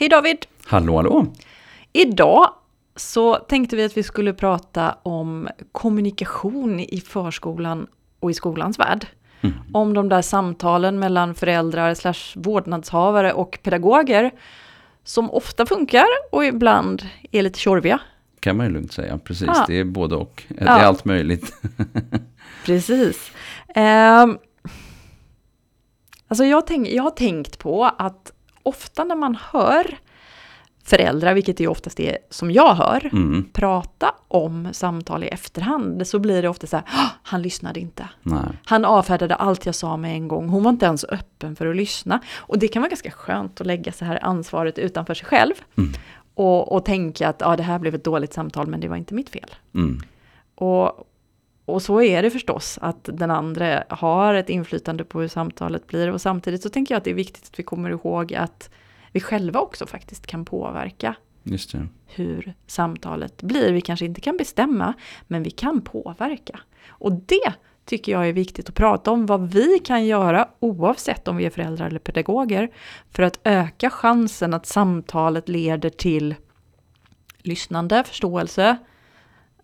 Hej David! Hallå, hallå! Idag så tänkte vi att vi skulle prata om kommunikation i förskolan och i skolans värld. Mm. Om de där samtalen mellan föräldrar slash vårdnadshavare och pedagoger som ofta funkar och ibland är lite tjorviga. Kan man ju lugnt säga, precis. Ja. Det är både och. Det är ja. allt möjligt. precis. Eh, alltså jag, tänk, jag har tänkt på att ofta när man hör föräldrar, vilket det oftast är som jag hör, mm. prata om samtal i efterhand, så blir det ofta så här, han lyssnade inte. Nej. Han avfärdade allt jag sa med en gång, hon var inte ens öppen för att lyssna. Och det kan vara ganska skönt att lägga så här ansvaret utanför sig själv. Mm. Och, och tänka att ja, det här blev ett dåligt samtal, men det var inte mitt fel. Mm. Och, och så är det förstås, att den andra har ett inflytande på hur samtalet blir. Och samtidigt så tänker jag att det är viktigt att vi kommer ihåg att vi själva också faktiskt kan påverka hur samtalet blir. Vi kanske inte kan bestämma, men vi kan påverka. Och det tycker jag är viktigt att prata om, vad vi kan göra oavsett om vi är föräldrar eller pedagoger, för att öka chansen att samtalet leder till lyssnande, förståelse,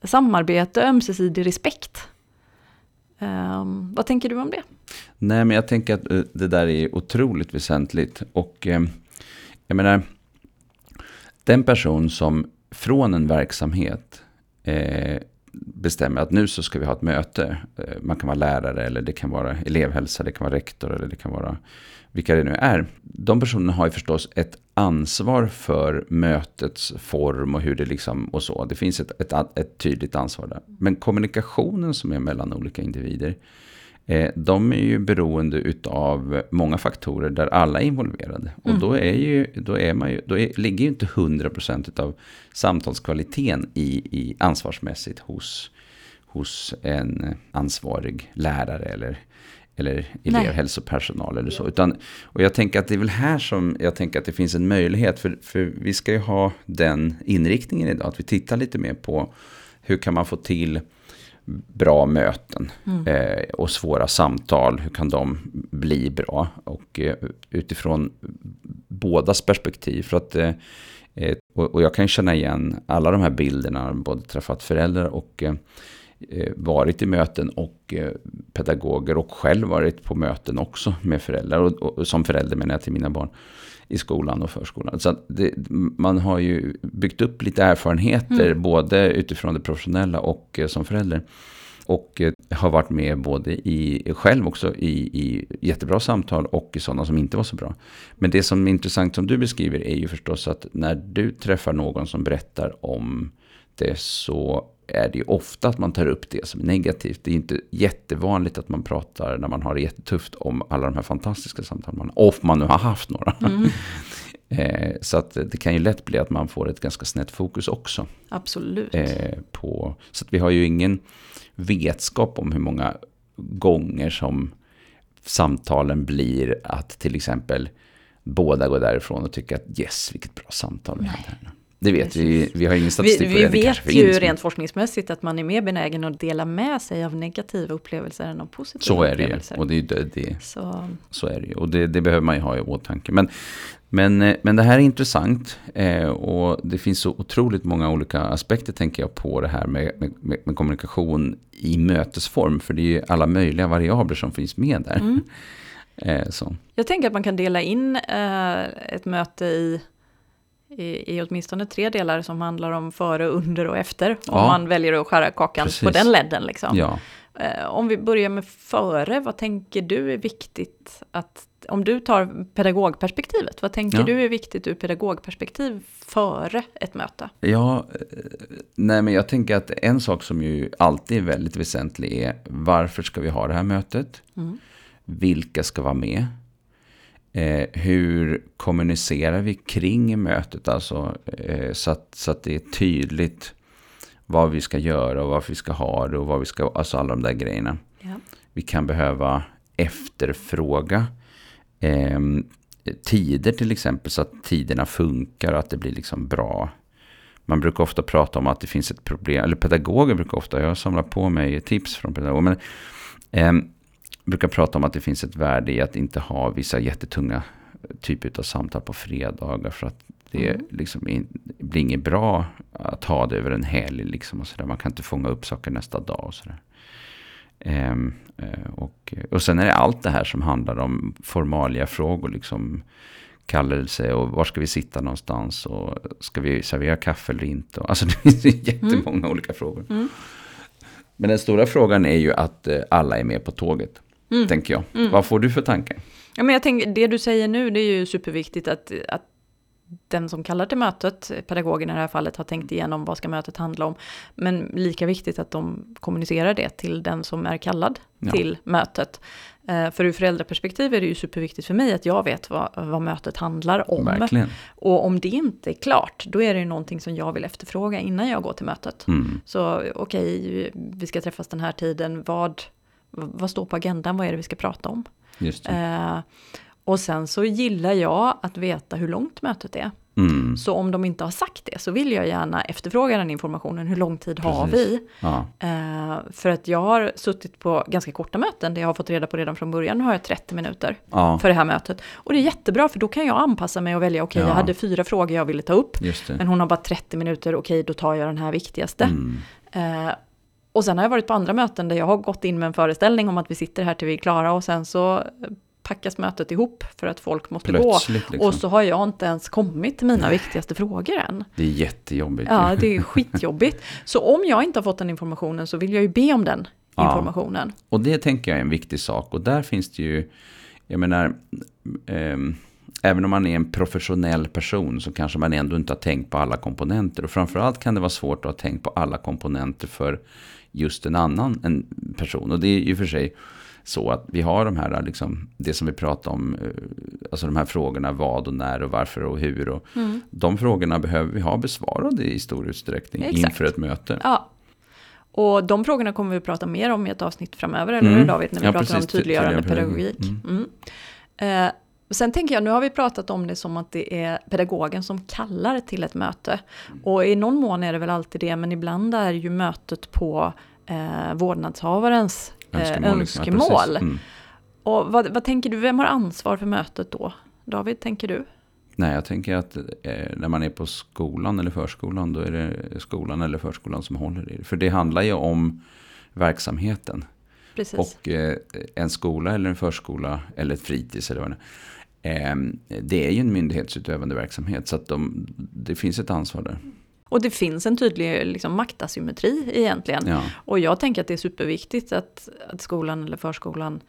samarbete, ömsesidig respekt. Um, vad tänker du om det? Nej, men jag tänker att eh, det där är otroligt väsentligt. Och eh, jag menar, den person som från en verksamhet eh, bestämmer att nu så ska vi ha ett möte. Eh, man kan vara lärare eller det kan vara elevhälsa, det kan vara rektor eller det kan vara vilka det nu är. De personerna har ju förstås ett ansvar för mötets form och hur det liksom och så. Det finns ett, ett, ett tydligt ansvar där. Men kommunikationen som är mellan olika individer Eh, de är ju beroende utav många faktorer där alla är involverade. Och mm. då, är ju, då, är man ju, då är, ligger ju inte 100% av samtalskvaliteten i, i ansvarsmässigt hos, hos en ansvarig lärare eller, eller elevhälsopersonal eller så. Utan, och jag tänker att det är väl här som jag tänker att det finns en möjlighet. För, för vi ska ju ha den inriktningen idag. Att vi tittar lite mer på hur kan man få till bra möten mm. eh, och svåra samtal. Hur kan de bli bra? Och eh, utifrån bådas perspektiv. För att, eh, eh och, och, jag kan känna igen alla de här bilderna. Både träffat föräldrar och eh, varit i möten och pedagoger. Och själv varit på möten också med föräldrar. Och, och som förälder menar jag till mina barn i skolan och förskolan. Så det, man har ju byggt upp lite erfarenheter mm. både utifrån det professionella och eh, som förälder. Och eh, har varit med både i, själv också i, i jättebra samtal och i sådana som inte var så bra. Men det som är intressant som du beskriver är ju förstås att när du träffar någon som berättar om det så är det ju ofta att man tar upp det som är negativt. Det är inte jättevanligt att man pratar när man har det jättetufft om alla de här fantastiska samtalen man Om man nu har haft några. Mm. eh, så att det kan ju lätt bli att man får ett ganska snett fokus också. Absolut. Eh, på, så att vi har ju ingen vetskap om hur många gånger som samtalen blir att till exempel båda går därifrån och tycker att yes, vilket bra samtal vi hade här. Det vet Precis. vi, vi har ingen statistik vi, på det. Vi vet ju rent forskningsmässigt att man är mer benägen att dela med sig av negativa upplevelser än av positiva så är upplevelser. Det, och det, det, det, så. så är det ju. Och det, det behöver man ju ha i åtanke. Men, men, eh, men det här är intressant. Eh, och det finns så otroligt många olika aspekter tänker jag på det här med, med, med kommunikation i mötesform. För det är ju alla möjliga variabler som finns med där. Mm. eh, så. Jag tänker att man kan dela in ett möte i i, i åtminstone tre delar som handlar om före, under och efter. Om ja. man väljer att skära kakan Precis. på den ledden. Liksom. Ja. Eh, om vi börjar med före, vad tänker du är viktigt att om du tar pedagogperspektivet, vad tänker ja. du är viktigt ur pedagogperspektiv före ett möte? Ja, eh, nej men jag tänker att en sak som ju alltid är väldigt väsentlig är varför ska vi ha det här mötet? Mm. Vilka ska vara med? Eh, hur kommunicerar vi kring mötet? Alltså, eh, så, att, så att det är tydligt vad vi ska göra och varför vi ska ha det och vad vi ska, alltså alla de där grejerna. Ja. Vi kan behöva efterfråga eh, tider till exempel så att tiderna funkar och att det blir liksom bra. Man brukar ofta prata om att det finns ett problem, eller pedagoger brukar ofta, jag samlar på mig tips från pedagoger, men eh, brukar prata om att det finns ett värde i att inte ha vissa jättetunga typer av samtal på fredagar. För att Det mm. liksom, blir inget bra att ha det över en helg. Liksom, och så där. Man kan inte fånga upp saker nästa dag. Och så där. Um, och, och sen är det allt det här som handlar om formalia frågor. Liksom, kallelse och var ska vi sitta någonstans och ska vi servera kaffe eller inte. Alltså det finns jättemånga mm. olika frågor. Mm. Men den stora frågan är ju att eh, alla är med på tåget, mm. tänker jag. Mm. Vad får du för tankar? Ja, men jag tänker, det du säger nu, det är ju superviktigt att, att den som kallar till mötet, pedagogen i det här fallet, har tänkt igenom vad ska mötet handla om. Men lika viktigt att de kommunicerar det till den som är kallad ja. till mötet. Eh, för ur föräldraperspektiv är det ju superviktigt för mig att jag vet vad, vad mötet handlar om. Verkligen. Och om det inte är klart, då är det ju någonting som jag vill efterfråga innan jag går till mötet. Mm. Så okej, okay, vi ska träffas den här tiden, vad, vad står på agendan, vad är det vi ska prata om? Eh, och sen så gillar jag att veta hur långt mötet är. Mm. Så om de inte har sagt det så vill jag gärna efterfråga den informationen. Hur lång tid Precis. har vi? Ja. Eh, för att jag har suttit på ganska korta möten där jag har fått reda på redan från början. Nu har jag 30 minuter ja. för det här mötet. Och det är jättebra för då kan jag anpassa mig och välja. Okej, okay, ja. jag hade fyra frågor jag ville ta upp. Men hon har bara 30 minuter. Okej, okay, då tar jag den här viktigaste. Mm. Eh, och sen har jag varit på andra möten där jag har gått in med en föreställning om att vi sitter här till vi är klara och sen så packas mötet ihop för att folk måste Plötsligt, gå. Liksom. Och så har jag inte ens kommit till mina viktigaste frågor än. Det är jättejobbigt. Ja, det är skitjobbigt. Så om jag inte har fått den informationen så vill jag ju be om den informationen. Ja, och det tänker jag är en viktig sak. Och där finns det ju, jag menar, eh, även om man är en professionell person så kanske man ändå inte har tänkt på alla komponenter. Och framförallt kan det vara svårt att ha tänkt på alla komponenter för just en annan en person. Och det är ju för sig så att vi har de här, liksom, det som vi pratar om, eh, alltså de här frågorna vad och när och varför och hur. Och mm. De frågorna behöver vi ha besvarade i stor utsträckning Exakt. inför ett möte. Ja. Och de frågorna kommer vi att prata mer om i ett avsnitt framöver, eller mm. hur David? När vi ja, pratar precis, om tydliggörande pedagogik. Mm. mm. Eh, sen tänker jag, nu har vi pratat om det som att det är pedagogen som kallar till ett möte. Och i någon mån är det väl alltid det, men ibland är ju mötet på eh, vårdnadshavarens önskemål. önskemål. Liksom. Mm. Och vad, vad, tänker du, vem har ansvar för mötet då? David, tänker du? Nej, jag tänker att eh, när man är på skolan eller förskolan, då är det skolan eller förskolan som håller i det. För det handlar ju om verksamheten. Precis. Och eh, en skola eller en förskola eller ett fritids eller vad det är. Eh, det är ju en myndighetsutövande verksamhet, så att de, det finns ett ansvar där. Och det finns en tydlig liksom, maktasymmetri egentligen. Ja. Och jag tänker att det är superviktigt att, att skolan eller förskolan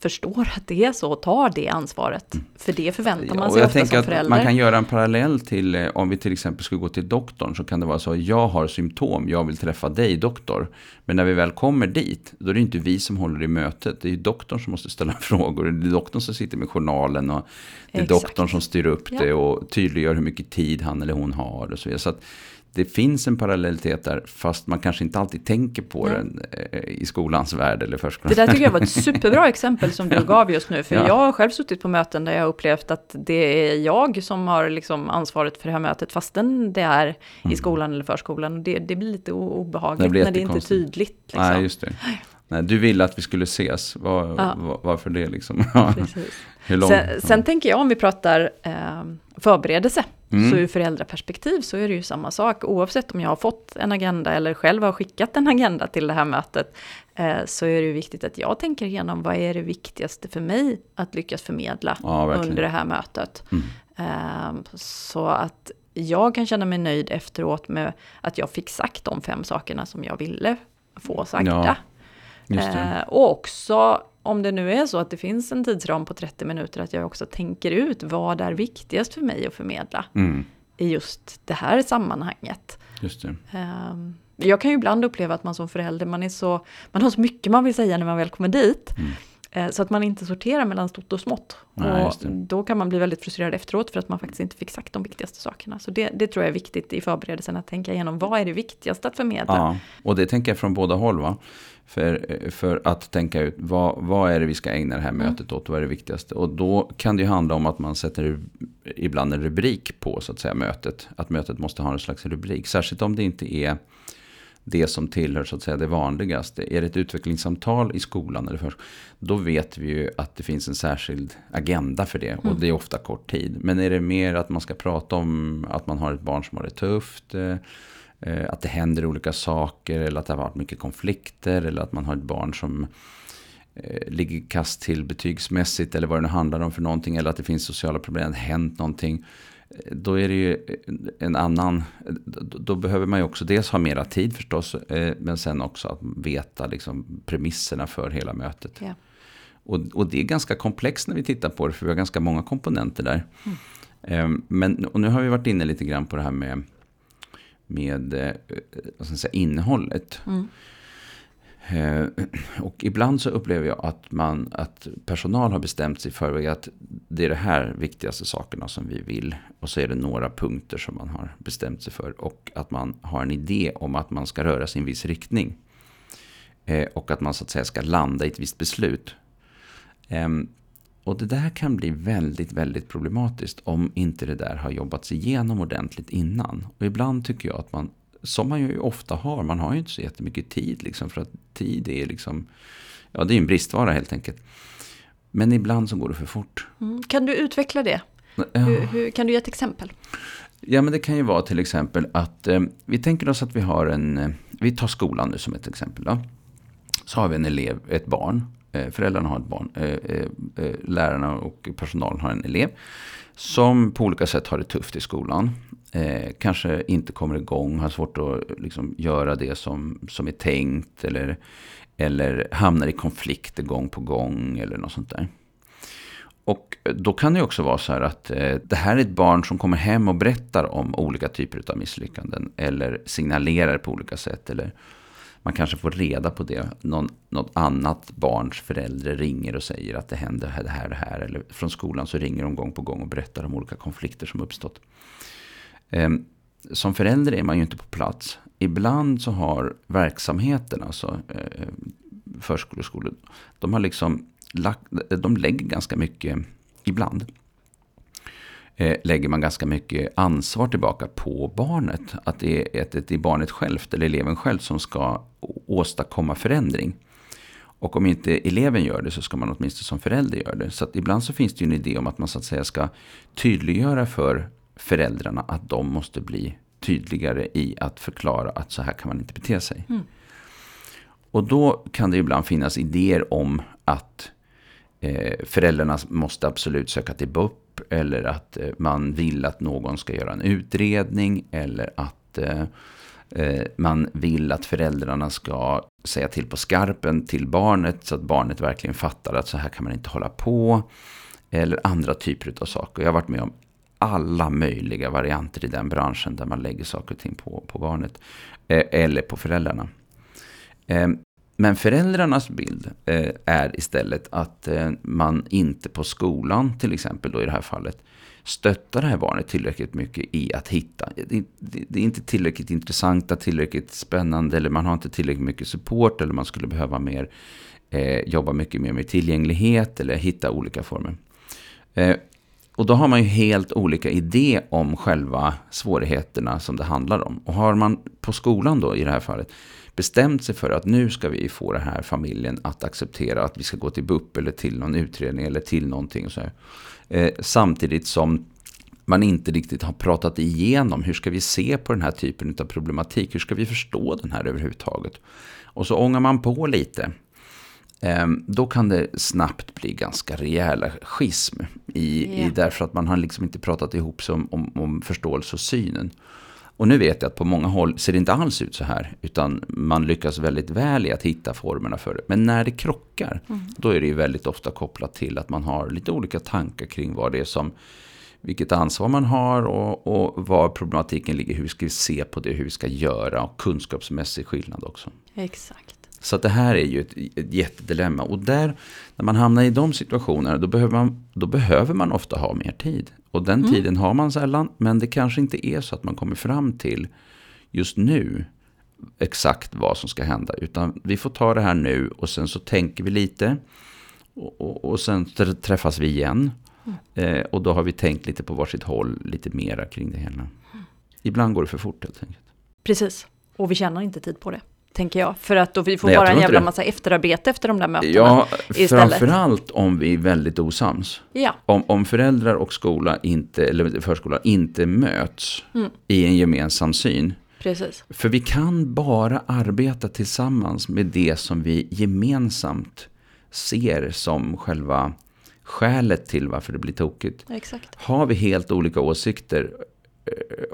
förstår att det är så och tar det ansvaret. Mm. För det förväntar man sig ja, ofta som förälder. Man kan göra en parallell till eh, om vi till exempel skulle gå till doktorn så kan det vara så jag har symptom, jag vill träffa dig doktor. Men när vi väl kommer dit, då är det inte vi som håller i mötet. Det är doktorn som måste ställa frågor. Det är doktorn som sitter med journalen och det är Exakt. doktorn som styr upp ja. det och tydliggör hur mycket tid han eller hon har. Och så vidare. så att det finns en parallellitet där, fast man kanske inte alltid tänker på ja. den eh, i skolans värld eller förskolan. Det där tycker jag var ett superbra exempel som du gav just nu, för ja. jag har själv suttit på möten där jag har upplevt att det är jag som har liksom ansvaret för det här mötet, fastän det är mm. i skolan eller förskolan. Det, det blir lite obehagligt det blir när det inte är tydligt. Liksom. Nej, just det. Nej, du ville att vi skulle ses, var, ja. var, varför det liksom? sen, sen tänker jag om vi pratar eh, förberedelse, mm. så ur föräldraperspektiv så är det ju samma sak. Oavsett om jag har fått en agenda eller själv har skickat en agenda till det här mötet, eh, så är det ju viktigt att jag tänker igenom vad är det viktigaste för mig att lyckas förmedla ja, under det här mötet. Mm. Eh, så att jag kan känna mig nöjd efteråt med att jag fick sagt de fem sakerna som jag ville få sagda. Ja. Eh, och också om det nu är så att det finns en tidsram på 30 minuter, att jag också tänker ut vad är viktigast för mig att förmedla mm. i just det här sammanhanget. Just det. Eh, jag kan ju ibland uppleva att man som förälder, man, är så, man har så mycket man vill säga när man väl kommer dit. Mm. Eh, så att man inte sorterar mellan stort och smått. Nej, och då kan man bli väldigt frustrerad efteråt för att man faktiskt inte fick sagt de viktigaste sakerna. Så det, det tror jag är viktigt i förberedelsen att tänka igenom. Vad är det viktigaste att förmedla? Ja, och det tänker jag från båda håll. Va? För, för att tänka ut vad, vad är det vi ska ägna det här mm. mötet åt, vad är det viktigaste. Och då kan det ju handla om att man sätter ibland en rubrik på så att säga mötet. Att mötet måste ha en slags rubrik. Särskilt om det inte är det som tillhör så att säga det vanligaste. Är det ett utvecklingssamtal i skolan eller först, då vet vi ju att det finns en särskild agenda för det. Mm. Och det är ofta kort tid. Men är det mer att man ska prata om att man har ett barn som har det tufft. Eh, eh, att det händer olika saker eller att det har varit mycket konflikter. Eller att man har ett barn som eh, ligger kast till betygsmässigt. Eller vad det nu handlar om för någonting. Eller att det finns sociala problem, det har hänt någonting då är det ju en annan, då behöver man ju också dels ha mera tid förstås, eh, men sen också att veta liksom premisserna för hela mötet. Ja. Och, och, det är ganska komplext när vi tittar på det, för vi har ganska många komponenter där. Mm. Ehm, men, och nu har vi varit inne lite grann på det här med, med eh, vad ska jag säga, innehållet. Mm. Eh, och ibland så upplever jag att, man, att personal har bestämt sig för att det är de här viktigaste sakerna som vi vill. Och så är det några punkter som man har bestämt sig för. Och att man har en idé om att man ska röra sig i en viss riktning. Eh, och att man så att säga ska landa i ett visst beslut. Ehm, och det där kan bli väldigt, väldigt problematiskt om inte det där har jobbats igenom ordentligt innan. Och ibland tycker jag att man som man ju ofta har. Man har ju inte så jättemycket tid liksom, för att tid är liksom, ja det är en bristvara helt enkelt. Men ibland så går det för fort. Mm. Kan du utveckla det? Ja. Hur, hur, kan du ge ett exempel? Ja men det kan ju vara till exempel att eh, vi tänker oss att vi har en, eh, vi tar skolan nu som ett exempel. Då. Så har vi en elev, ett barn, eh, föräldrarna har ett barn, eh, eh, lärarna och personalen har en elev. Som på olika sätt har det tufft i skolan eh, kanske inte kommer igång, har svårt att liksom, göra det som, som är tänkt. Eller, eller hamnar i konflikter gång på gång eller något sånt där. Och då kan det också vara så här att eh, det här är ett barn som kommer hem och berättar om olika typer av misslyckanden. Eller signalerar på olika sätt. Eller man kanske får reda på det. Någon, något annat barns förälder ringer och säger att det händer det här och det här. Eller från skolan så ringer de gång på gång och berättar om olika konflikter som uppstått. Ehm, som förälder är man ju inte på plats. Ibland så har verksamheten, alltså eh, förskolor och skolor, de har liksom lagt, de lägger ganska mycket, ibland, eh, lägger man ganska mycket ansvar tillbaka på barnet. Att det är, ett, det är barnet självt eller eleven själv som ska åstadkomma förändring. Och om inte eleven gör det så ska man åtminstone som förälder göra det. Så att ibland så finns det ju en idé om att man så att säga ska tydliggöra för föräldrarna att de måste bli tydligare i att förklara att så här kan man inte bete sig. Mm. Och då kan det ibland finnas idéer om att eh, föräldrarna måste absolut söka till BUP eller att eh, man vill att någon ska göra en utredning eller att eh, eh, man vill att föräldrarna ska säga till på skarpen till barnet så att barnet verkligen fattar att så här kan man inte hålla på. Eller andra typer av saker. Jag har varit med om alla möjliga varianter i den branschen där man lägger saker och ting på, på barnet. Eh, eller på föräldrarna. Eh, men föräldrarnas bild eh, är istället att eh, man inte på skolan, till exempel då i det här fallet, stöttar det här barnet tillräckligt mycket i att hitta. Det, det, det är inte tillräckligt intressanta, tillräckligt spännande eller man har inte tillräckligt mycket support eller man skulle behöva mer, eh, jobba mycket mer med tillgänglighet eller hitta olika former. Eh, och då har man ju helt olika idé om själva svårigheterna som det handlar om. Och har man på skolan då i det här fallet bestämt sig för att nu ska vi få den här familjen att acceptera att vi ska gå till BUP eller till någon utredning eller till någonting. Så eh, samtidigt som man inte riktigt har pratat igenom hur ska vi se på den här typen av problematik. Hur ska vi förstå den här överhuvudtaget. Och så ångar man på lite. Ehm, då kan det snabbt bli ganska rejäla schism. I, yeah. i, därför att man har liksom inte pratat ihop sig om, om, om, förståelse och synen. Och nu vet jag att på många håll ser det inte alls ut så här. Utan man lyckas väldigt väl i att hitta formerna för det. Men när det krockar, mm. då är det ju väldigt ofta kopplat till att man har lite olika tankar kring vad det är som vilket ansvar man har och, och var problematiken ligger, hur vi ska se på det, hur vi ska göra och kunskapsmässig skillnad också. Exakt. Så det här är ju ett, ett jättedilemma. Och där, när man hamnar i de situationerna, då behöver man, då behöver man ofta ha mer tid. Och den mm. tiden har man sällan, men det kanske inte är så att man kommer fram till just nu exakt vad som ska hända. Utan vi får ta det här nu och sen så tänker vi lite. Och, och, och sen träffas vi igen. Mm. Eh, och då har vi tänkt lite på varsitt håll, lite mera kring det hela. Mm. Ibland går det för fort helt enkelt. Precis. Och vi tjänar inte tid på det tänker jag. För att då vi får Nej, bara en jävla massa efterarbete efter de där mötena. Ja, istället. framförallt om vi är väldigt osams. Ja, Om, om föräldrar och skola inte, eller förskola inte möts Mm. i en gemensam syn. precis. För vi kan bara arbeta tillsammans med det som vi gemensamt ser som själva skälet till varför det blir tokigt. Exakt. Har vi helt olika åsikter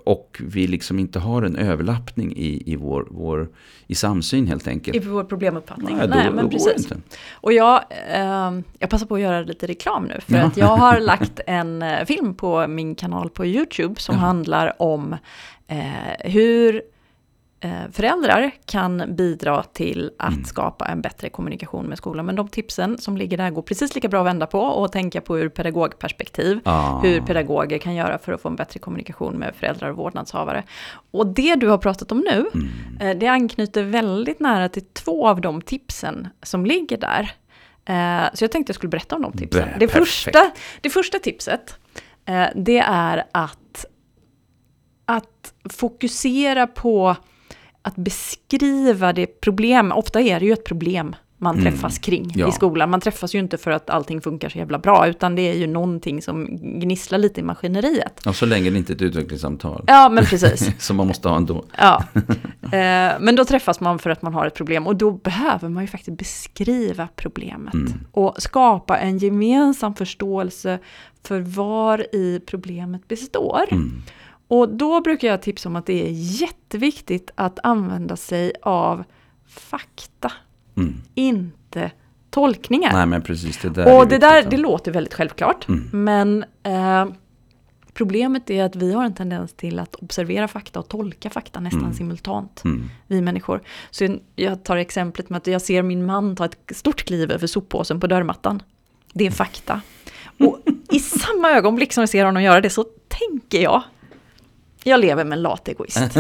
och vi liksom inte har en överlappning i, i vår, vår i samsyn helt enkelt. I vår problemuppfattning. Nej, Nej, då, men går det precis. Och jag, eh, jag passar på att göra lite reklam nu. För Ja. att jag har lagt en eh, film på min kanal på YouTube som Ja. handlar om eh, hur eh, föräldrar kan bidra till att Mm. skapa en bättre kommunikation med skolan. Men de tipsen som ligger där går precis lika bra att vända på och tänka på ur pedagogperspektiv. Ah. Hur pedagoger kan göra för att få en bättre kommunikation med föräldrar och vårdnadshavare. Och det du har pratat om nu, Mm. Eh, Det anknyter väldigt nära till två av de tipsen som ligger där. Eh, Så jag tänkte jag skulle berätta om de tipsen. Det perfekt. första, det första tipset, eh, det är att, att fokusera på att beskriva det problem, ofta är det ju ett problem man Mm, träffas kring ja. i skolan. Man träffas ju inte för att allting funkar så jävla bra, utan det är ju någonting som gnisslar lite i maskineriet. Och så länge det inte är ett utvecklingssamtal. Ja, men precis. Som man måste ha ändå. Ja, eh, men då träffas man för att man har ett problem och då behöver man ju faktiskt beskriva problemet Mm. och skapa en gemensam förståelse för var i problemet består. Mm. Och då brukar jag tipsa om att det är jätteviktigt att använda sig av fakta, Mm. inte tolkningar. Nej men precis, det där Och det där, det låter väldigt självklart. Mm. Men eh, problemet är att vi har en tendens till att observera fakta och tolka fakta nästan Mm. simultant. Mm. Vi människor. Så jag- jag tar exemplet med att jag ser min man ta ett stort kliv över soppåsen på dörrmattan. Det är fakta. Och i samma ögonblick som jag ser honom göra det så tänker jag, jag lever med en lat egoist.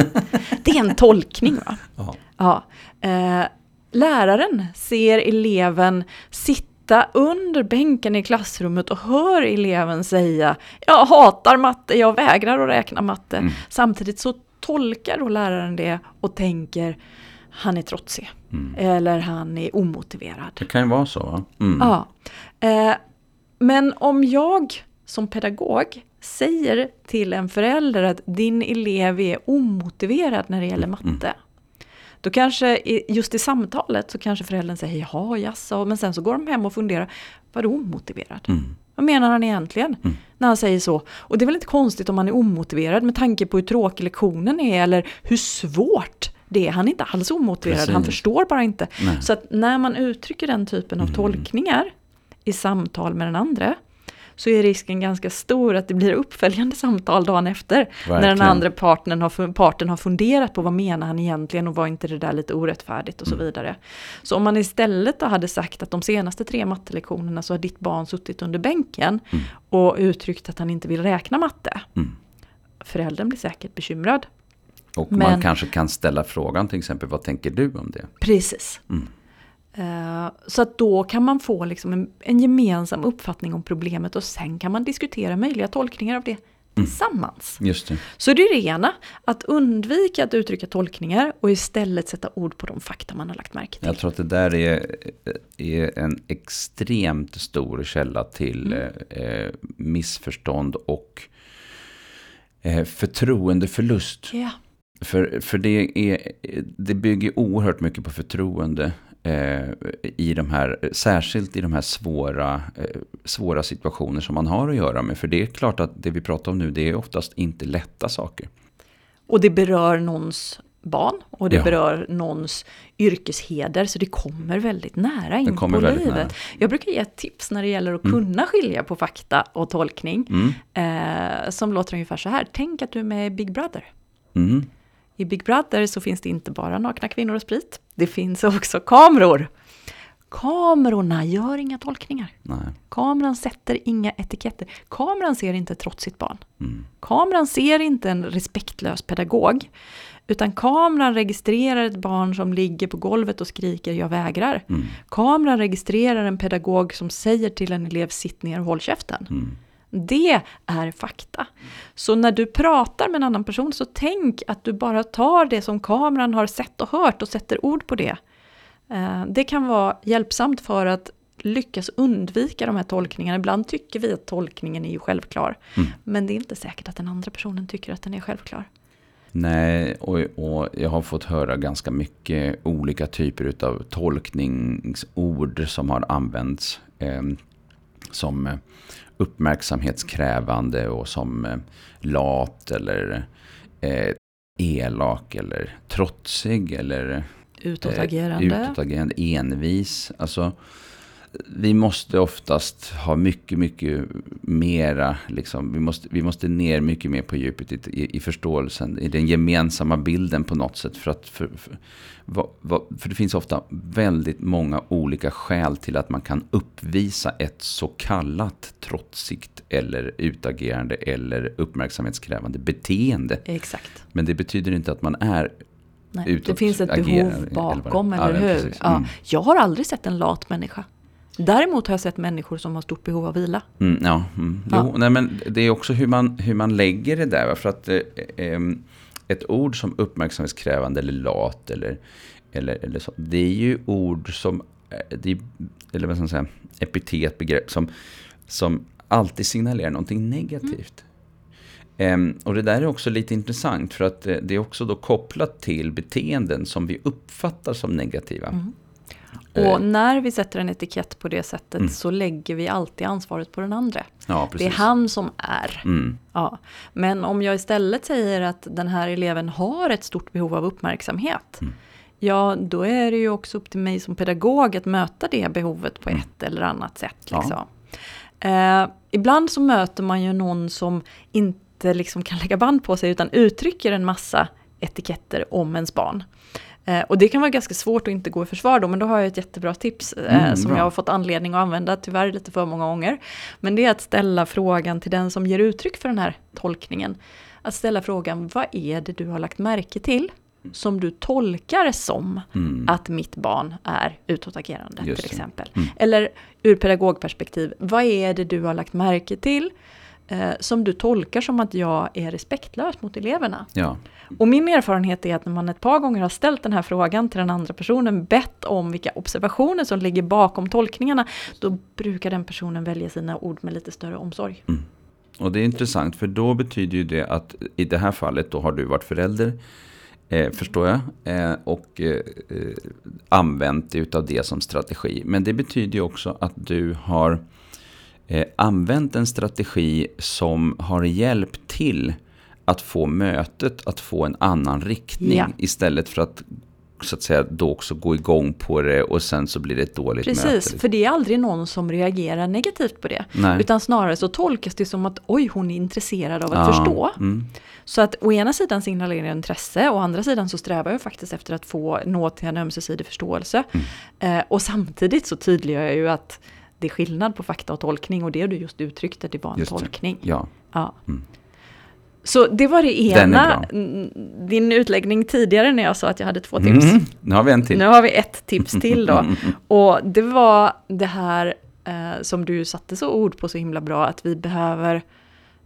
Det är en tolkning va? Ja. Ja. Eh, läraren ser eleven sitta under bänken i klassrummet och hör eleven säga Jag hatar matte, jag vägrar att räkna matte. Mm. Samtidigt så tolkar då läraren det och tänker Han är trotsig. Mm. Eller han är omotiverad. Det kan ju vara så. Mm. Ja. Eh, men om jag som pedagog säger till en förälder att din elev är omotiverad när det gäller matte. Då kanske just i samtalet så kanske föräldern säger jaha, jaså, men sen så går de hem och funderar, vadå omotiverad? Mm. Vad menar han egentligen Mm. när han säger så? Och det är väl inte konstigt om han är omotiverad med tanke på hur tråkig lektionen är eller hur svårt det är. Han är inte alls omotiverad, han Precis. förstår bara inte. Nej. Så att när man uttrycker den typen av Mm. tolkningar i samtal med den andra så är risken ganska stor att det blir uppföljande samtal dagen efter. När den Verkligen. andra parten har, parten har funderat på vad menar han egentligen och var inte det där lite orättfärdigt och så Mm. vidare. Så om man istället då hade sagt att de senaste tre mattelektionerna så har ditt barn suttit under bänken Mm. och uttryckt att han inte vill räkna matte. Mm. Föräldern blir säkert bekymrad. Och man Men- kanske kan ställa frågan till exempel, vad tänker du om det? Precis. Mm. Eh, Så att då kan man få liksom en, en gemensam uppfattning om problemet och sen kan man diskutera möjliga tolkningar av det Mm. tillsammans. Just det. Så det är det ena, att undvika att uttrycka tolkningar och istället sätta ord på de fakta man har lagt märke till. Jag tror att det där är, är en extremt stor källa till Mm. eh, missförstånd och eh, förtroendeförlust. Ja, För, för det, är, det bygger oerhört mycket på förtroende i de här, särskilt i de här svåra, eh, svåra situationer som man har att göra med. För det är klart att det vi pratar om nu, det är oftast inte lätta saker. och det berör någons barn och det Ja. berör någons yrkesheder så det kommer väldigt nära in på livet. nära. Jag brukar ge ett tips när det gäller att Mm. kunna skilja på fakta och tolkning. Mm. Eh, som låter ungefär så här, tänk att du är med i Big Brother. Mm. I Big Brother så finns det inte bara nakna kvinnor och sprit. Det finns också kameror. Kamerorna gör inga tolkningar. Nej. Kameran sätter inga etiketter. Kameran ser inte ett trotsigt barn. Mm. Kameran ser inte en respektlös pedagog. Utan kameran registrerar ett barn som ligger på golvet och skriker jag vägrar. Mm. Kameran registrerar en pedagog som säger till en elev sitt ner och håll käften. Mm. Det är fakta. Så när du pratar med en annan person så tänk att du bara tar det som kameran har sett och hört och sätter ord på det. Eh, det kan vara hjälpsamt för att lyckas undvika de här tolkningarna. Ibland tycker vi att tolkningen är ju självklar. Mm. Men det är inte säkert att den andra personen tycker att den är självklar. Nej, och, och, jag har fått höra ganska mycket olika typer av tolkningsord som har använts. Eh, som uppmärksamhetskrävande och som eh, lat eller eh, elak eller trotsig eller utåtagerande. Eh, utåtagerande, envis. Alltså, vi måste oftast ha mycket, mycket mera, liksom, vi, måste, vi måste ner mycket mer på djupet i, i förståelsen, i den gemensamma bilden på något sätt. För, att, för, för, för, för det finns ofta väldigt många olika skäl till att man kan uppvisa ett så kallat trotsigt eller utagerande eller uppmärksamhetskrävande beteende. Exakt. Men det betyder inte att man är Nej, det finns ett behov bakom, eller, eller hur? Mm. Ja, jag har aldrig sett en lat människa. Däremot har jag sett människor som har stort behov av vila. Mm, ja, mm. Jo, ja. Nej, men det är också hur man, hur man lägger det där. För att eh, eh, ett ord som uppmärksamhetskrävande eller lat eller, eller, eller så. Det är ju ord som, eh, är, eller vad ska man säga, epitet, begrepp som, som alltid signalerar någonting negativt. Mm. och det där är också lite intressant för att eh, det är också då kopplat till beteenden som vi uppfattar som negativa. Mm. Och eh. när vi sätter en etikett på det sättet mm. så lägger vi alltid ansvaret på den andra. Ja, det är han som är. Mm. Ja. Men om jag istället säger att den här eleven har ett stort behov av uppmärksamhet. Mm. Ja, då är det ju också upp till mig som pedagog att möta det behovet på mm. ett eller annat sätt. Liksom. Ja. Eh, ibland så möter man ju någon som inte liksom kan lägga band på sig utan uttrycker en massa etiketter om ens barn. Eh, och det kan vara ganska svårt att inte gå i försvar då, men då har jag ett jättebra tips eh, mm, som bra. jag har fått anledning att använda, tyvärr lite för många gånger. Men det är att ställa frågan till den som ger uttryck för den här tolkningen. Att ställa frågan, vad är det du har lagt märke till? som du tolkar som mm. att mitt barn är utåtagerande Just till exempel. Mm. Eller ur pedagogperspektiv, vad är det du har lagt märke till eh, som du tolkar som att jag är respektlös mot eleverna? Ja. Och min erfarenhet är att när man ett par gånger har ställt den här frågan till den andra personen, bett om vilka observationer som ligger bakom tolkningarna, då brukar den personen välja sina ord med lite större omsorg. Mm. Och det är intressant, för då betyder ju det att i det här fallet då har du varit förälder, eh, förstår jag, eh, och eh, använt dig utav det som strategi. Men det betyder ju också att du har eh, använt en strategi som har hjälpt till att få mötet att få en annan riktning ja. istället för att så att säga då också gå igång på det och sen så blir det ett dåligt Precis, möte. Precis, för det är aldrig någon som reagerar negativt på det. Nej. Utan snarare så tolkas det som att oj, hon är intresserad av att ja. förstå. Mm. Så att å ena sidan signalerar jag intresse, och å andra sidan så strävar jag faktiskt efter att få nå till en ömsesidig förståelse. Mm. Eh, och samtidigt så tydliggör jag ju att det är skillnad på fakta och tolkning och det du just uttryckte, det var en just tolkning. Det. Ja. ja. Mm. Så det var det ena. Din utläggning tidigare när jag sa att jag hade två tips. Mm, nu har vi en till. Nu har vi ett tips till då. Och det var det här eh, som du satte så ord på så himla bra, att vi behöver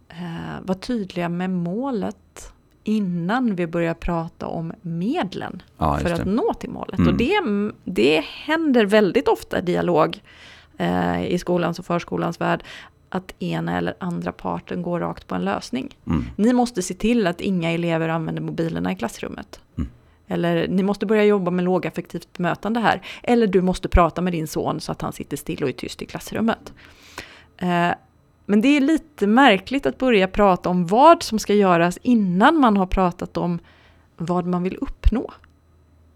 eh, vara tydliga med målet innan vi börjar prata om medlen ja, för att nå till målet. Mm. Och det, det händer väldigt ofta i dialog eh, i skolans och förskolans värld att ena eller andra parten går rakt på en lösning. Mm. Ni måste se till att inga elever använder mobilerna i klassrummet. Mm. Eller ni måste börja jobba med lågaffektivt bemötande här. Eller du måste prata med din son så att han sitter still och är tyst i klassrummet. Eh, men det är lite märkligt att börja prata om vad som ska göras innan man har pratat om vad man vill uppnå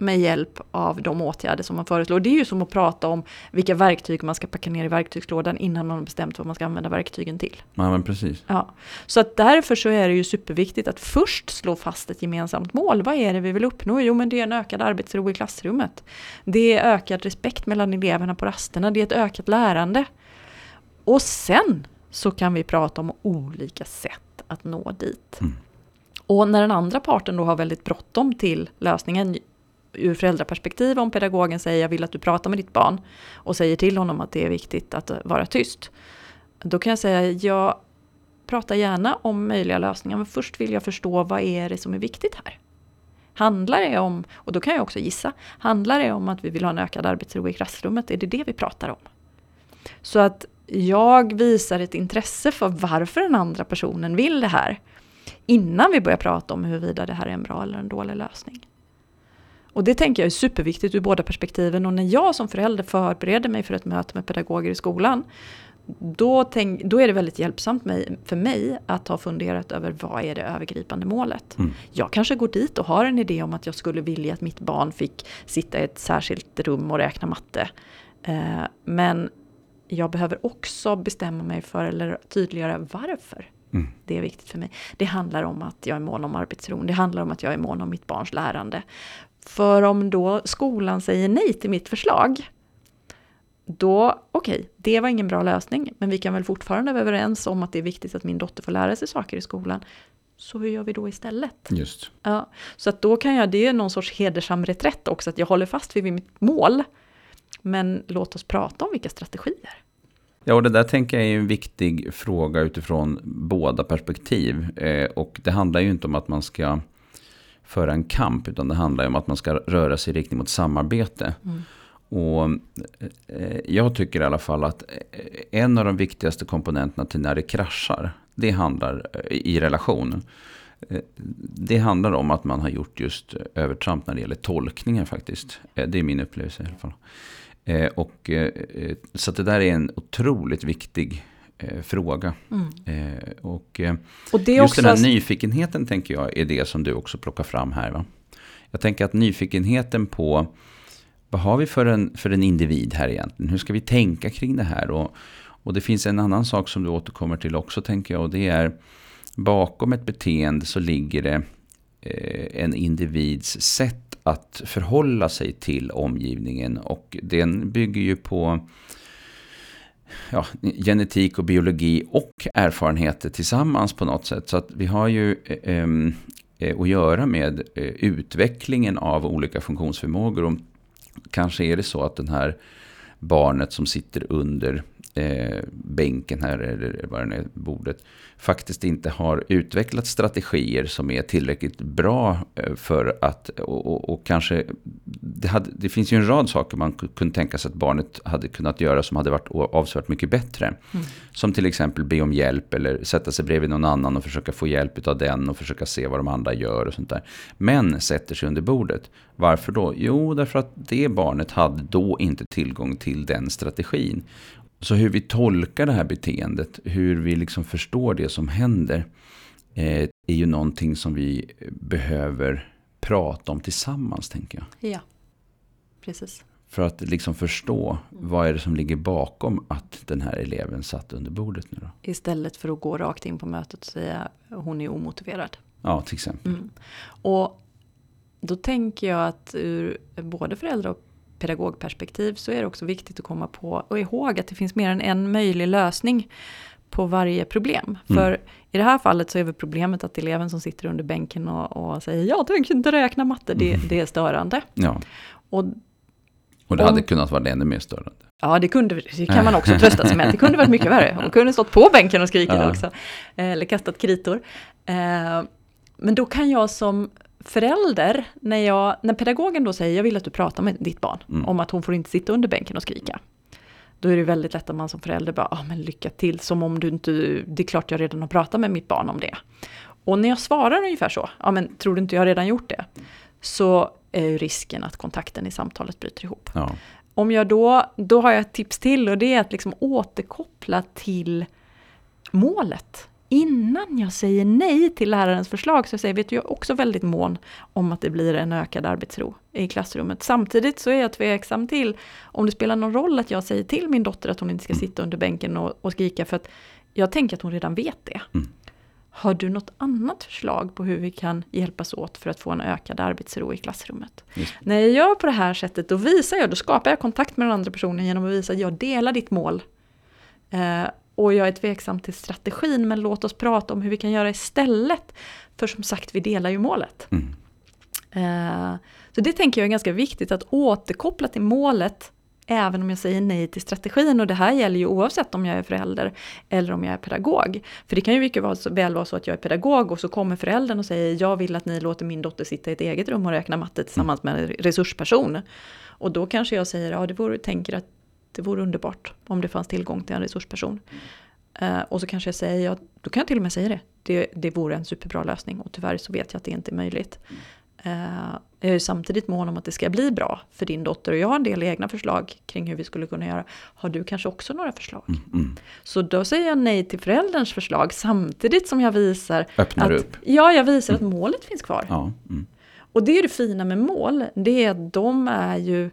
med hjälp av de åtgärder som man föreslår. Det är ju som att prata om vilka verktyg man ska packa ner i verktygslådan innan man har bestämt vad man ska använda verktygen till. Ja, men precis. Ja. Så att därför så är det ju superviktigt att först slå fast ett gemensamt mål. Vad är det vi vill uppnå? Jo, men det är en ökad arbetsro i klassrummet. Det är ökad respekt mellan eleverna på rasterna. Det är ett ökat lärande. Och sen så kan vi prata om olika sätt att nå dit. Mm. Och när den andra parten då har väldigt bråttom till lösningen, ur föräldraperspektiv om pedagogen säger jag vill att du pratar med ditt barn och säger till honom att det är viktigt att vara tyst. Då kan jag säga, jag pratar gärna om möjliga lösningar, men först vill jag förstå vad är det som är viktigt här. Handlar det om, och då kan jag också gissa, handlar det om att vi vill ha en ökad arbetsro i klassrummet? Är det det vi pratar om? Så att jag visar ett intresse för varför den andra personen vill det här. Innan vi börjar prata om huruvida det här är en bra eller en dålig lösning. Och det tänker jag är superviktigt ur båda perspektiven. Och när jag som förälder förbereder mig för ett möte med pedagoger i skolan, då, tänk, då är det väldigt hjälpsamt mig, för mig att ha funderat över vad är det övergripande målet. Mm. Jag kanske går dit och har en idé om att jag skulle vilja att mitt barn fick sitta i ett särskilt rum och räkna matte. Eh, men jag behöver också bestämma mig för eller tydliggöra varför. Mm. Det är viktigt för mig. Det handlar om att jag är mån om arbetsron. Det handlar om att jag är mån om mitt barns lärande. För om då skolan säger nej till mitt förslag, då, okej, okay, det var ingen bra lösning, men vi kan väl fortfarande vara överens om att det är viktigt att min dotter får lära sig saker i skolan. Så hur gör vi då istället? Just. Ja, så att då kan jag, det är någon sorts hedersam reträtt också, att jag håller fast vid mitt mål. Men låt oss prata om vilka strategier. Ja, och det där tänker jag är en viktig fråga utifrån båda perspektiv. Eh, och det handlar ju inte om att man ska föra en kamp, utan det handlar om att man ska röra sig i riktning mot samarbete. Mm. Och eh, jag tycker i alla fall att eh, en av de viktigaste komponenterna till när det kraschar, det handlar eh, i relationen. Det handlar om att man har gjort just övertramp när det gäller tolkningen faktiskt. Det är min upplevelse i alla fall. Och, så det där är en otroligt viktig fråga. Mm. Och, och det just den här nyfikenheten tänker jag är det som du också plockar fram här. Va? Jag tänker att nyfikenheten på vad har vi för en, för en individ här egentligen? Hur ska vi tänka kring det här? Och, och det finns en annan sak som du återkommer till också tänker jag. Och det är bakom ett beteende så ligger det eh, en individs sätt att förhålla sig till omgivningen. Och den bygger ju på ja, genetik och biologi och erfarenheter tillsammans på något sätt. Så att vi har ju eh, eh, att göra med eh, utvecklingen av olika funktionsförmågor. Och kanske är det så att den här barnet som sitter under eh, bänken här, eller vad det är, bordet, faktiskt inte har utvecklat strategier som är tillräckligt bra eh, för att, och, och, och kanske, det, hade, det, finns ju en rad saker man kunde tänka sig att barnet hade kunnat göra som hade varit avsevärt mycket bättre. Mm. Som till exempel be om hjälp eller sätta sig bredvid någon annan och försöka få hjälp av den och försöka se vad de andra gör och sånt där. Men sätter sig under bordet. Varför då? Jo, därför att det barnet hade då inte tillgång till den strategin. Så hur vi tolkar det här beteendet, hur vi liksom förstår det som händer, eh, är ju någonting som vi behöver prata om tillsammans, tänker jag. Ja, precis. För att liksom förstå vad är det som ligger bakom att den här eleven satt under bordet nu då. Istället för att gå rakt in på mötet och säga hon är omotiverad. Ja, till exempel. Mm. Och då tänker jag att ur både föräldrar och pedagogperspektiv så är det också viktigt att komma på och ihåg att det finns mer än en möjlig lösning på varje problem. Mm. För i det här fallet så är väl problemet att eleven som sitter under bänken och, och säger jag tänker inte räkna matte, det, mm. det är störande. Ja. Och, och det hade kunnat vara ännu mer störande. Ja, det, kunde, det kan man också trösta sig med. Det kunde varit mycket värre. Hon kunde stått på bänken och skrikit ja. också. Eller kastat kritor. Eh, men då kan jag som förälder, när, jag, när pedagogen då säger jag vill att du pratar med ditt barn mm. om att hon får inte sitta under bänken och skrika. Då är det väldigt lätt att man som förälder bara, ah, men lycka till, som om du inte, det är klart jag redan har pratat med mitt barn om det. Och när jag svarar ungefär så, ja men tror du inte jag redan gjort det? Så är ju risken att kontakten i samtalet bryter ihop. Ja. Om jag då, då har jag ett tips till och det är att liksom återkoppla till målet innan jag säger nej till lärarens förslag så säger vet jag också väldigt mån om att det blir en ökad arbetsro i klassrummet. Samtidigt så är jag tveksam till om det spelar någon roll att jag säger till min dotter att hon inte ska sitta under bänken och, och skrika för att jag tänker att hon redan vet det. Mm. Har du något annat förslag på hur vi kan hjälpas åt för att få en ökad arbetsro i klassrummet? Just. När jag gör på det här sättet då visar jag, då skapar jag kontakt med den andra personen genom att visa att jag delar ditt mål. Eh, och jag är tveksam till strategin men låt oss prata om hur vi kan göra istället. För som sagt, vi delar ju målet. Mm. Uh, så det tänker jag är ganska viktigt att återkoppla till målet även om jag säger nej till strategin. Och det här gäller ju oavsett om jag är förälder eller om jag är pedagog. För det kan ju mycket väl vara så att jag är pedagog och så kommer föräldern och säger jag vill att ni låter min dotter sitta i ett eget rum och räkna matte tillsammans med en resursperson. Och då kanske jag säger, ja det vore, tänker att det vore underbart om det fanns tillgång till en resursperson. Uh, och så kanske jag säger, ja, då kan jag till och med säga det. det. Det vore en superbra lösning och tyvärr så vet jag att det inte är möjligt. Uh, jag är samtidigt mån om att det ska bli bra för din dotter och jag har en del egna förslag kring hur vi skulle kunna göra. Har du kanske också några förslag? Mm, mm. Så då säger jag nej till förälderns förslag samtidigt som jag visar Öppnar att, upp. Ja, jag visar mm. att målet finns kvar. Ja, mm. och det är det fina med mål, det är att de är ju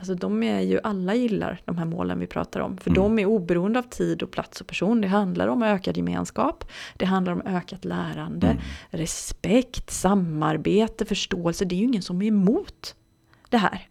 Alltså de är ju, alla gillar de här målen vi pratar om. För mm. de är oberoende av tid och plats och person. Det handlar om ökad gemenskap. Det handlar om ökat lärande. Mm. Respekt, samarbete, förståelse. Det är ju ingen som är emot det här.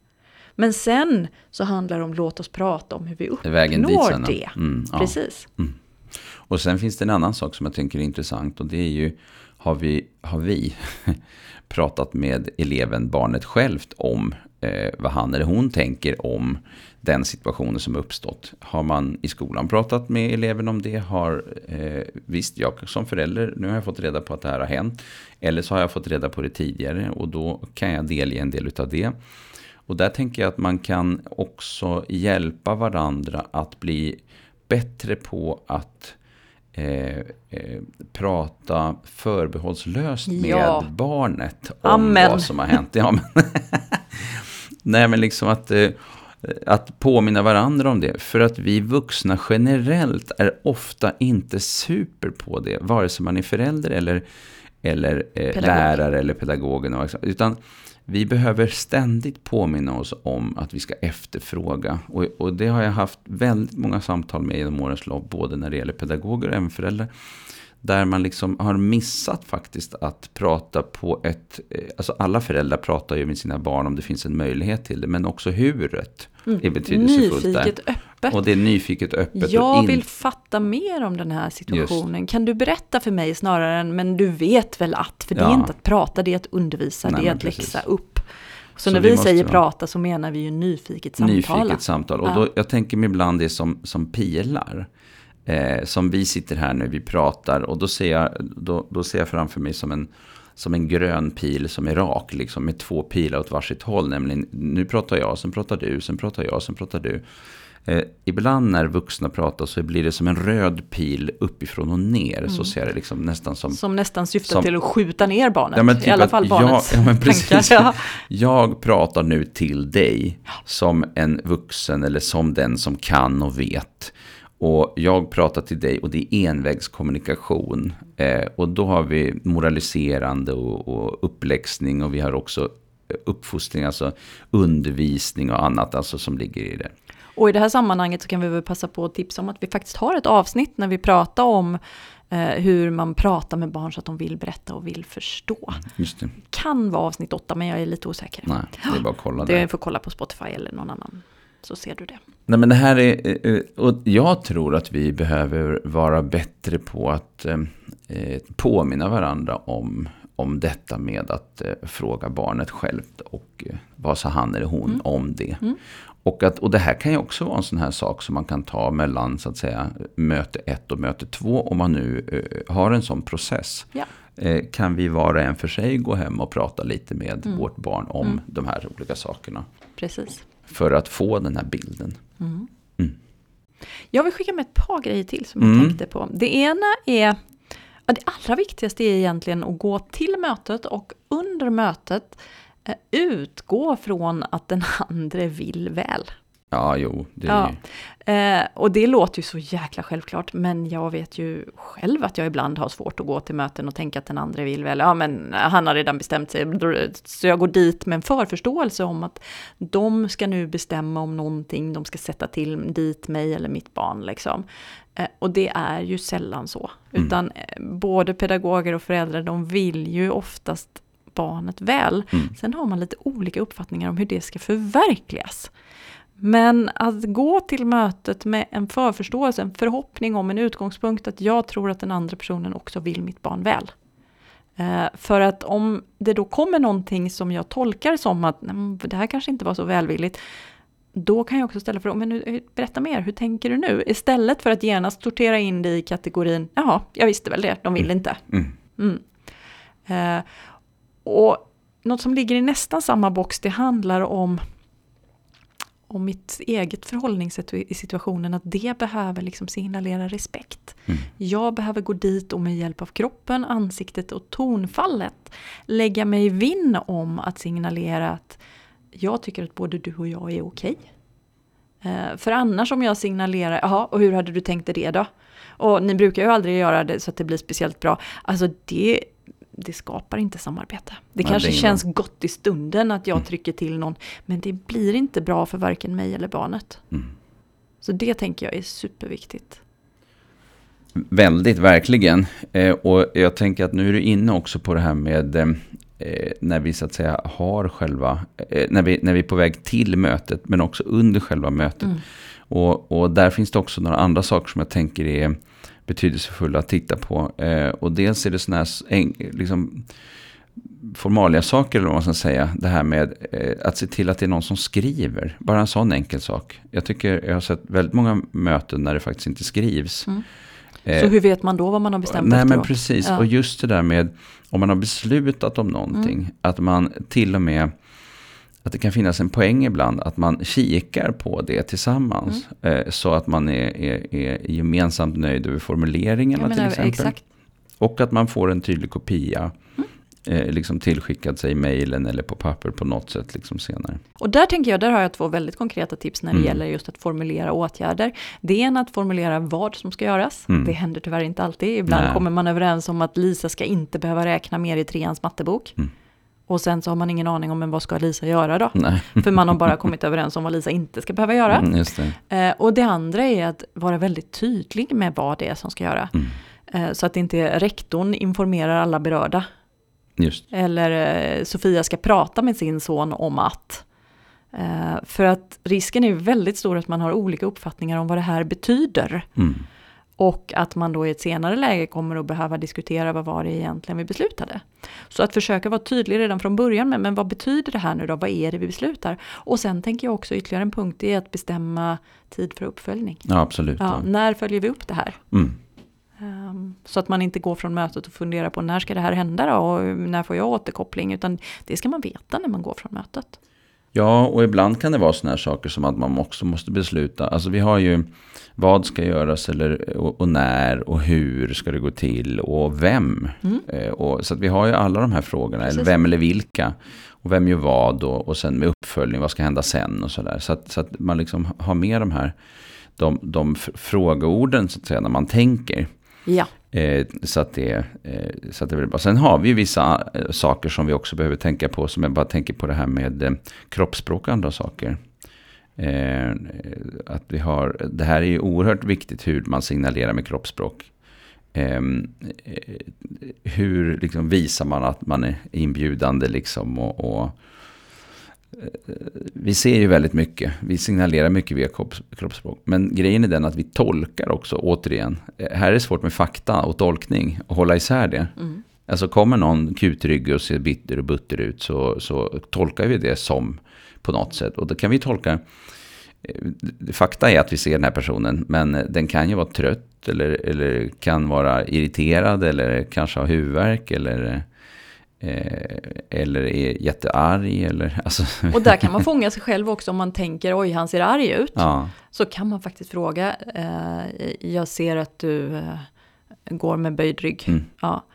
Men sen så handlar det om låt oss prata om hur vi uppnår det. Mm, ja. Precis. Mm. Och sen finns det en annan sak som jag tänker är intressant. Och det är ju, har vi, har vi pratat med eleven, barnet självt om eh, vad han eller hon tänker om den situationen som uppstått. Har man i skolan pratat med eleven om det? Har, eh, visst, jag som förälder, nu har jag fått reda på att det här har hänt. Eller så har jag fått reda på det tidigare och då kan jag delge en del av det. Och där tänker jag att man kan också hjälpa varandra att bli bättre på att Eh, eh, prata förbehållslöst ja. med barnet om Amen. vad som har hänt. Ja, men Nej, men liksom att, eh, att påminna varandra om det. För att vi vuxna generellt är ofta inte super på det. Vare sig man är förälder eller, eller eh, lärare eller pedagog. Utan vi behöver ständigt påminna oss om att vi ska efterfråga. Och, och det har jag haft väldigt många samtal med genom årens lopp. Både när det gäller pedagoger och även föräldrar. Där man liksom har missat faktiskt att prata på ett... Eh, alltså alla föräldrar pratar ju med sina barn om det finns en möjlighet till det. Men också huret mm. är betydelsefullt Nyfiket där. öppet. Och det är nyfiket öppet. Jag vill fatta mer om den här situationen. Just. Kan du berätta för mig snarare än men du vet väl att. För det är inte att prata, det är att undervisa, Nej, det är att precis. läxa upp. Så, så när vi, vi säger ha... prata så menar vi ju nyfiket samtal. Nyfiket samtal. Och då, jag tänker mig ibland det som, som pilar. Eh, som vi sitter här nu, vi pratar och då ser jag, då, då ser jag framför mig som en, som en grön pil som är rak, liksom med två pilar åt varsitt håll. Nämligen, nu pratar jag, sen pratar du, sen pratar jag, sen pratar du. Eh, ibland när vuxna pratar så blir det som en röd pil uppifrån och ner. Mm. Så ser det liksom nästan som... Som nästan syftar som, till att skjuta ner barnet. Ja, typ I alla fall barnets jag, ja, precis, ja. jag pratar nu till dig som en vuxen eller som den som kan och vet. Och jag pratar till dig och det är envägskommunikation. Eh, och då har vi moraliserande och, och uppläxning och vi har också uppfostring, alltså undervisning och annat alltså som ligger i det. Och i det här sammanhanget så kan vi väl passa på att tipsa om att vi faktiskt har ett avsnitt när vi pratar om eh, hur man pratar med barn så att de vill berätta och vill förstå. Just det. Kan vara avsnitt åtta men jag är lite osäker. Nej, det är bara att kolla det. Det får kolla på Spotify eller någon annan så ser du det. Nej men det här är, eh, eh, och jag tror att vi behöver vara bättre på att eh, påminna varandra om, om detta med att fråga barnet självt och vad sa han eller hon mm. om det. Mm. Och, att, och det här kan ju också vara en sån här sak som man kan ta mellan så att säga möte ett och möte två om man nu har en sån process. Ja. kan vi var och en för sig gå hem och prata lite med mm. vårt barn om mm. de här olika sakerna. Precis för att få den här bilden. Mm. Mm. Jag vill skicka med ett par grejer till som jag mm. tänkte på. Det ena är, ja, det allra viktigaste är egentligen att gå till mötet och under mötet eh, utgå från att den andra vill väl. Ja, jo. Det ja. Eh, och det låter ju så jäkla självklart, men jag vet ju själv att jag ibland har svårt att gå till möten och tänka att den andra vill väl. Ja, men han har redan bestämt sig, så jag går dit med en förförståelse om att de ska nu bestämma om någonting, de ska sätta till dit mig eller mitt barn liksom. Eh, och det är ju sällan så, mm. utan eh, både pedagoger och föräldrar, de vill ju oftast barnet väl. Mm. Sen har man lite olika uppfattningar om hur det ska förverkligas. Men att gå till mötet med en förförståelse, en förhoppning om en utgångspunkt att jag tror att den andra personen också vill mitt barn väl. Eh, för att om det då kommer någonting som jag tolkar som att det här kanske inte var så välvilligt, då kan jag också ställa frågan, men nu, berätta mer, hur tänker du nu? Istället för att genast sortera in det i kategorin, jaha, jag visste väl det, de vill inte. Mm. Mm. Eh, och något som ligger i nästan samma box, det handlar om om mitt eget förhållningssätt i situationen, att det behöver liksom signalera respekt. Mm. Jag behöver gå dit och med hjälp av kroppen, ansiktet och tonfallet lägga mig vinn om att signalera att jag tycker att både du och jag är okej. Eh, för annars om jag signalerar, jaha, och hur hade du tänkt dig det då? Och ni brukar ju aldrig göra det så att det blir speciellt bra. Alltså det, det skapar inte samarbete. Det Nej, kanske det känns någon. gott i stunden att jag mm. trycker till någon, men det blir inte bra för varken mig eller barnet. Mm. Så det tänker jag är superviktigt. Väldigt, verkligen. Eh, och jag tänker att nu är du inne också på det här med eh, när vi så att säga har själva, eh, när, vi, när vi är på väg till mötet, men också under själva mötet. Mm. Och, och där finns det också några andra saker som jag tänker är betydelsefulla att titta på. Eh, och dels är det sådana här liksom, formalia saker, eller vad man ska säga. Det här med eh, att se till att det är någon som skriver. Bara en sån enkel sak. Jag tycker jag har sett väldigt många möten när det faktiskt inte skrivs. Mm. Så hur vet man då vad man har bestämt Nej efteråt? men precis, ja. och just det där med om man har beslutat om någonting. Mm. Att man till och med, att det kan finnas en poäng ibland att man kikar på det tillsammans. Mm. Eh, så att man är, är, är, gemensamt nöjd över formuleringarna till exempel. Exakt. Och att man får en tydlig kopia eh, liksom tillskickad sig i mejlen eller på papper på något sätt liksom senare. Och där tänker jag, där har jag två väldigt konkreta tips när det mm. gäller just att formulera åtgärder. Det är att formulera vad som ska göras. Mm. Det händer tyvärr inte alltid. Ibland Nej. kommer man överens om att Lisa ska inte behöva räkna mer i treans mattebok. Mm. Och sen så har man ingen aning om men vad ska Lisa göra då? Nej. För man har bara kommit överens om vad Lisa inte ska behöva göra. Mm, det. Eh, och det andra är att vara väldigt tydlig med vad det är som ska göra. Mm. Eh, så att inte rektorn informerar alla berörda. Just. Eller eh, Sofia ska prata med sin son om att. För att risken är väldigt stor att man har olika uppfattningar om vad det här betyder. Mm. Och att man då i ett senare läge kommer att behöva diskutera vad var det egentligen vi beslutade. Så att försöka vara tydlig redan från början med men vad betyder det här nu då, vad är det vi beslutar? Och sen tänker jag också ytterligare en punkt är att bestämma tid för uppföljning. Ja, absolut. Ja, när följer vi upp det här? Mm. Um, så att man inte går från mötet och funderar på när ska det här hända då och när får jag återkoppling utan det ska man veta när man går från mötet. Ja, och ibland kan det vara sådana här saker som att man också måste besluta. Alltså vi har ju vad ska göras eller, och, och när och hur ska det gå till och vem. Mm. Eh, och, så att vi har ju alla de här frågorna, eller vem eller vilka. Och vem gör vad och, och sen med uppföljning, vad ska hända sen och sådär. Så att, så att man liksom har med de här de, de frågeorden så att säga när man tänker. Ja. Eh, så, att det, eh, så att det blir bra. Sen har vi vissa eh, saker som vi också behöver tänka på. Som jag bara tänker på det här med eh, kroppsspråk och andra saker. Eh, att vi har, det här är ju oerhört viktigt hur man signalerar med kroppsspråk. Ehm, eh, hur liksom visar man att man är inbjudande liksom och, och vi ser ju väldigt mycket. Vi signalerar mycket via kroppsspråk. Men grejen är den att vi tolkar också, återigen. Här är det svårt med fakta och tolkning. Och hålla isär det. Mm. Alltså kommer någon kutryggig och ser bitter och butter ut så, så tolkar vi det som på något sätt. Och då kan vi tolka... Eh, fakta är att vi ser den här personen, men den kan ju vara trött eller, eller kan vara irriterad eller kanske ha huvudvärk eller Eh, eller är jättearg. Eller, alltså. Och där kan man fånga sig själv också om man tänker oj han ser arg ut. Ja. Så kan man faktiskt fråga, eh, jag ser att du eh, går med böjd rygg. Mm. Ja.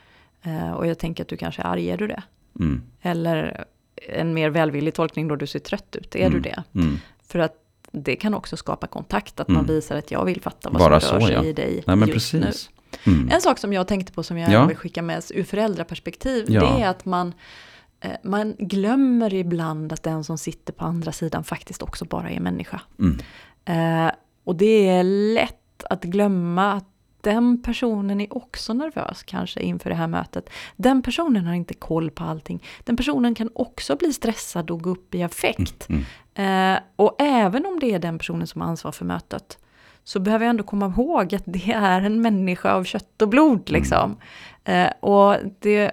Eh, och jag tänker att du kanske är arg, är du det? Mm. Eller en mer välvillig tolkning då du ser trött ut, är mm. du det? Mm. För att det kan också skapa kontakt, att man mm. visar att jag vill fatta vad Bara som rör så, sig ja. i dig Nej, men just precis. nu. Mm. En sak som jag tänkte på som jag ja. vill skicka med ur föräldraperspektiv, ja. det är att man, eh, man glömmer ibland att den som sitter på andra sidan faktiskt också bara är människa. Mm. Eh, och det är lätt att glömma att den personen är också nervös kanske inför det här mötet. Den personen har inte koll på allting. Den personen kan också bli stressad och gå upp i affekt. Mm. Mm. Eh, och även om det är den personen som har ansvar för mötet så behöver jag ändå komma ihåg att det är en människa av kött och blod. Mm. Liksom. Mm. Eh, och det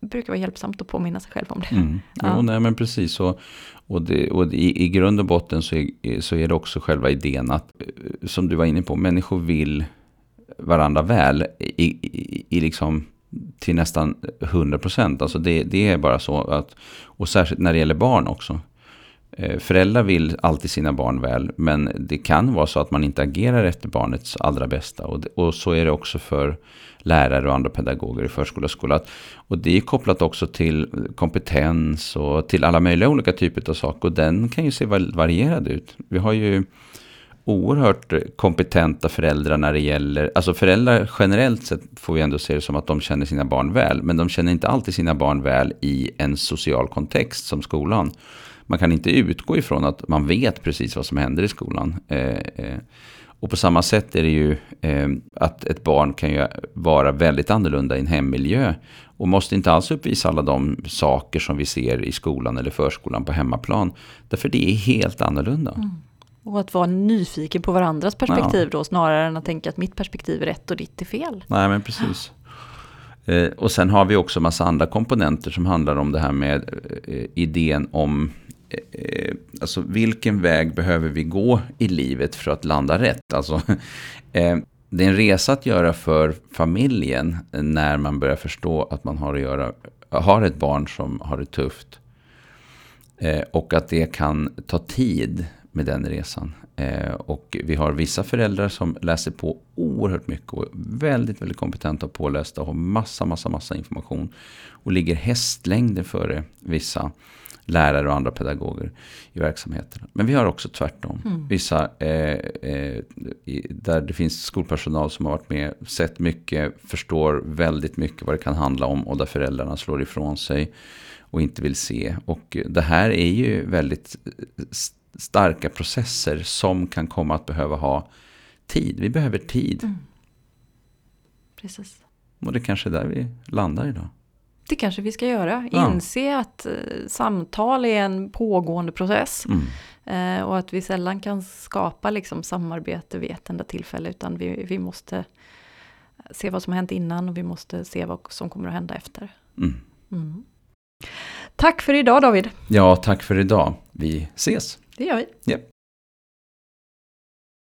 brukar vara hjälpsamt att påminna sig själv om det. Mm. Ja. Jo, nej, men precis. Och, och, det, och i, i grund och botten så är, så är det också själva idén att, eh, som du var inne på, människor vill varandra väl i, i, i liksom till nästan 100 procent. Alltså det, det är bara så att, och särskilt när det gäller barn också. Eh, föräldrar vill alltid sina barn väl, men det kan vara så att man inte agerar efter barnets allra bästa. Och, och så är det också för lärare och andra pedagoger i förskola och skola. Och det är kopplat också till kompetens och till alla möjliga olika typer av saker. Och den kan ju se varierad ut. Vi har ju oerhört kompetenta föräldrar när det gäller, alltså föräldrar generellt sett får vi ändå se det som att de känner sina barn väl, men de känner inte alltid sina barn väl i en social kontext som skolan. Man kan inte utgå ifrån att man vet precis vad som händer i skolan. Eh, eh, och på samma sätt är det ju eh, att ett barn kan ju vara väldigt annorlunda i en hemmiljö och måste inte alls uppvisa alla de saker som vi ser i skolan eller förskolan på hemmaplan. Därför det är helt annorlunda. Mm. Och att vara nyfiken på varandras perspektiv ja. då snarare än att tänka att mitt perspektiv är rätt och ditt är fel. Nej men precis. Eh, och sen har vi också massa andra komponenter som handlar om det här med eh, idén om eh, alltså vilken väg behöver vi gå i livet för att landa rätt? Alltså, eh, det är en resa att göra för familjen när man börjar förstå att man har, att göra, har ett barn som har det tufft. Eh, och att det kan ta tid med den resan. Eh, och vi har vissa föräldrar som läser på oerhört mycket och är väldigt, väldigt kompetenta och pålästa och har massa, massa, massa information. Och ligger hästlängder före vissa lärare och andra pedagoger i verksamheten. Men vi har också tvärtom. Mm. Vissa eh, eh, där det finns skolpersonal som har varit med, sett mycket, förstår väldigt mycket vad det kan handla om och där föräldrarna slår ifrån sig och inte vill se. Och det här är ju väldigt starka processer som kan komma att behöva ha tid. Vi behöver tid. Mm. Precis. Och det kanske är där vi landar idag. Det kanske vi ska göra. Ja. Inse att eh, samtal är en pågående process. Mm. Eh, och att vi sällan kan skapa liksom, samarbete vid ett enda tillfälle. Utan vi, vi måste se vad som har hänt innan och vi måste se vad som kommer att hända efter. Mm. Mm. Tack för idag David. Ja, tack för idag. Vi ses. Det gör vi. Yep.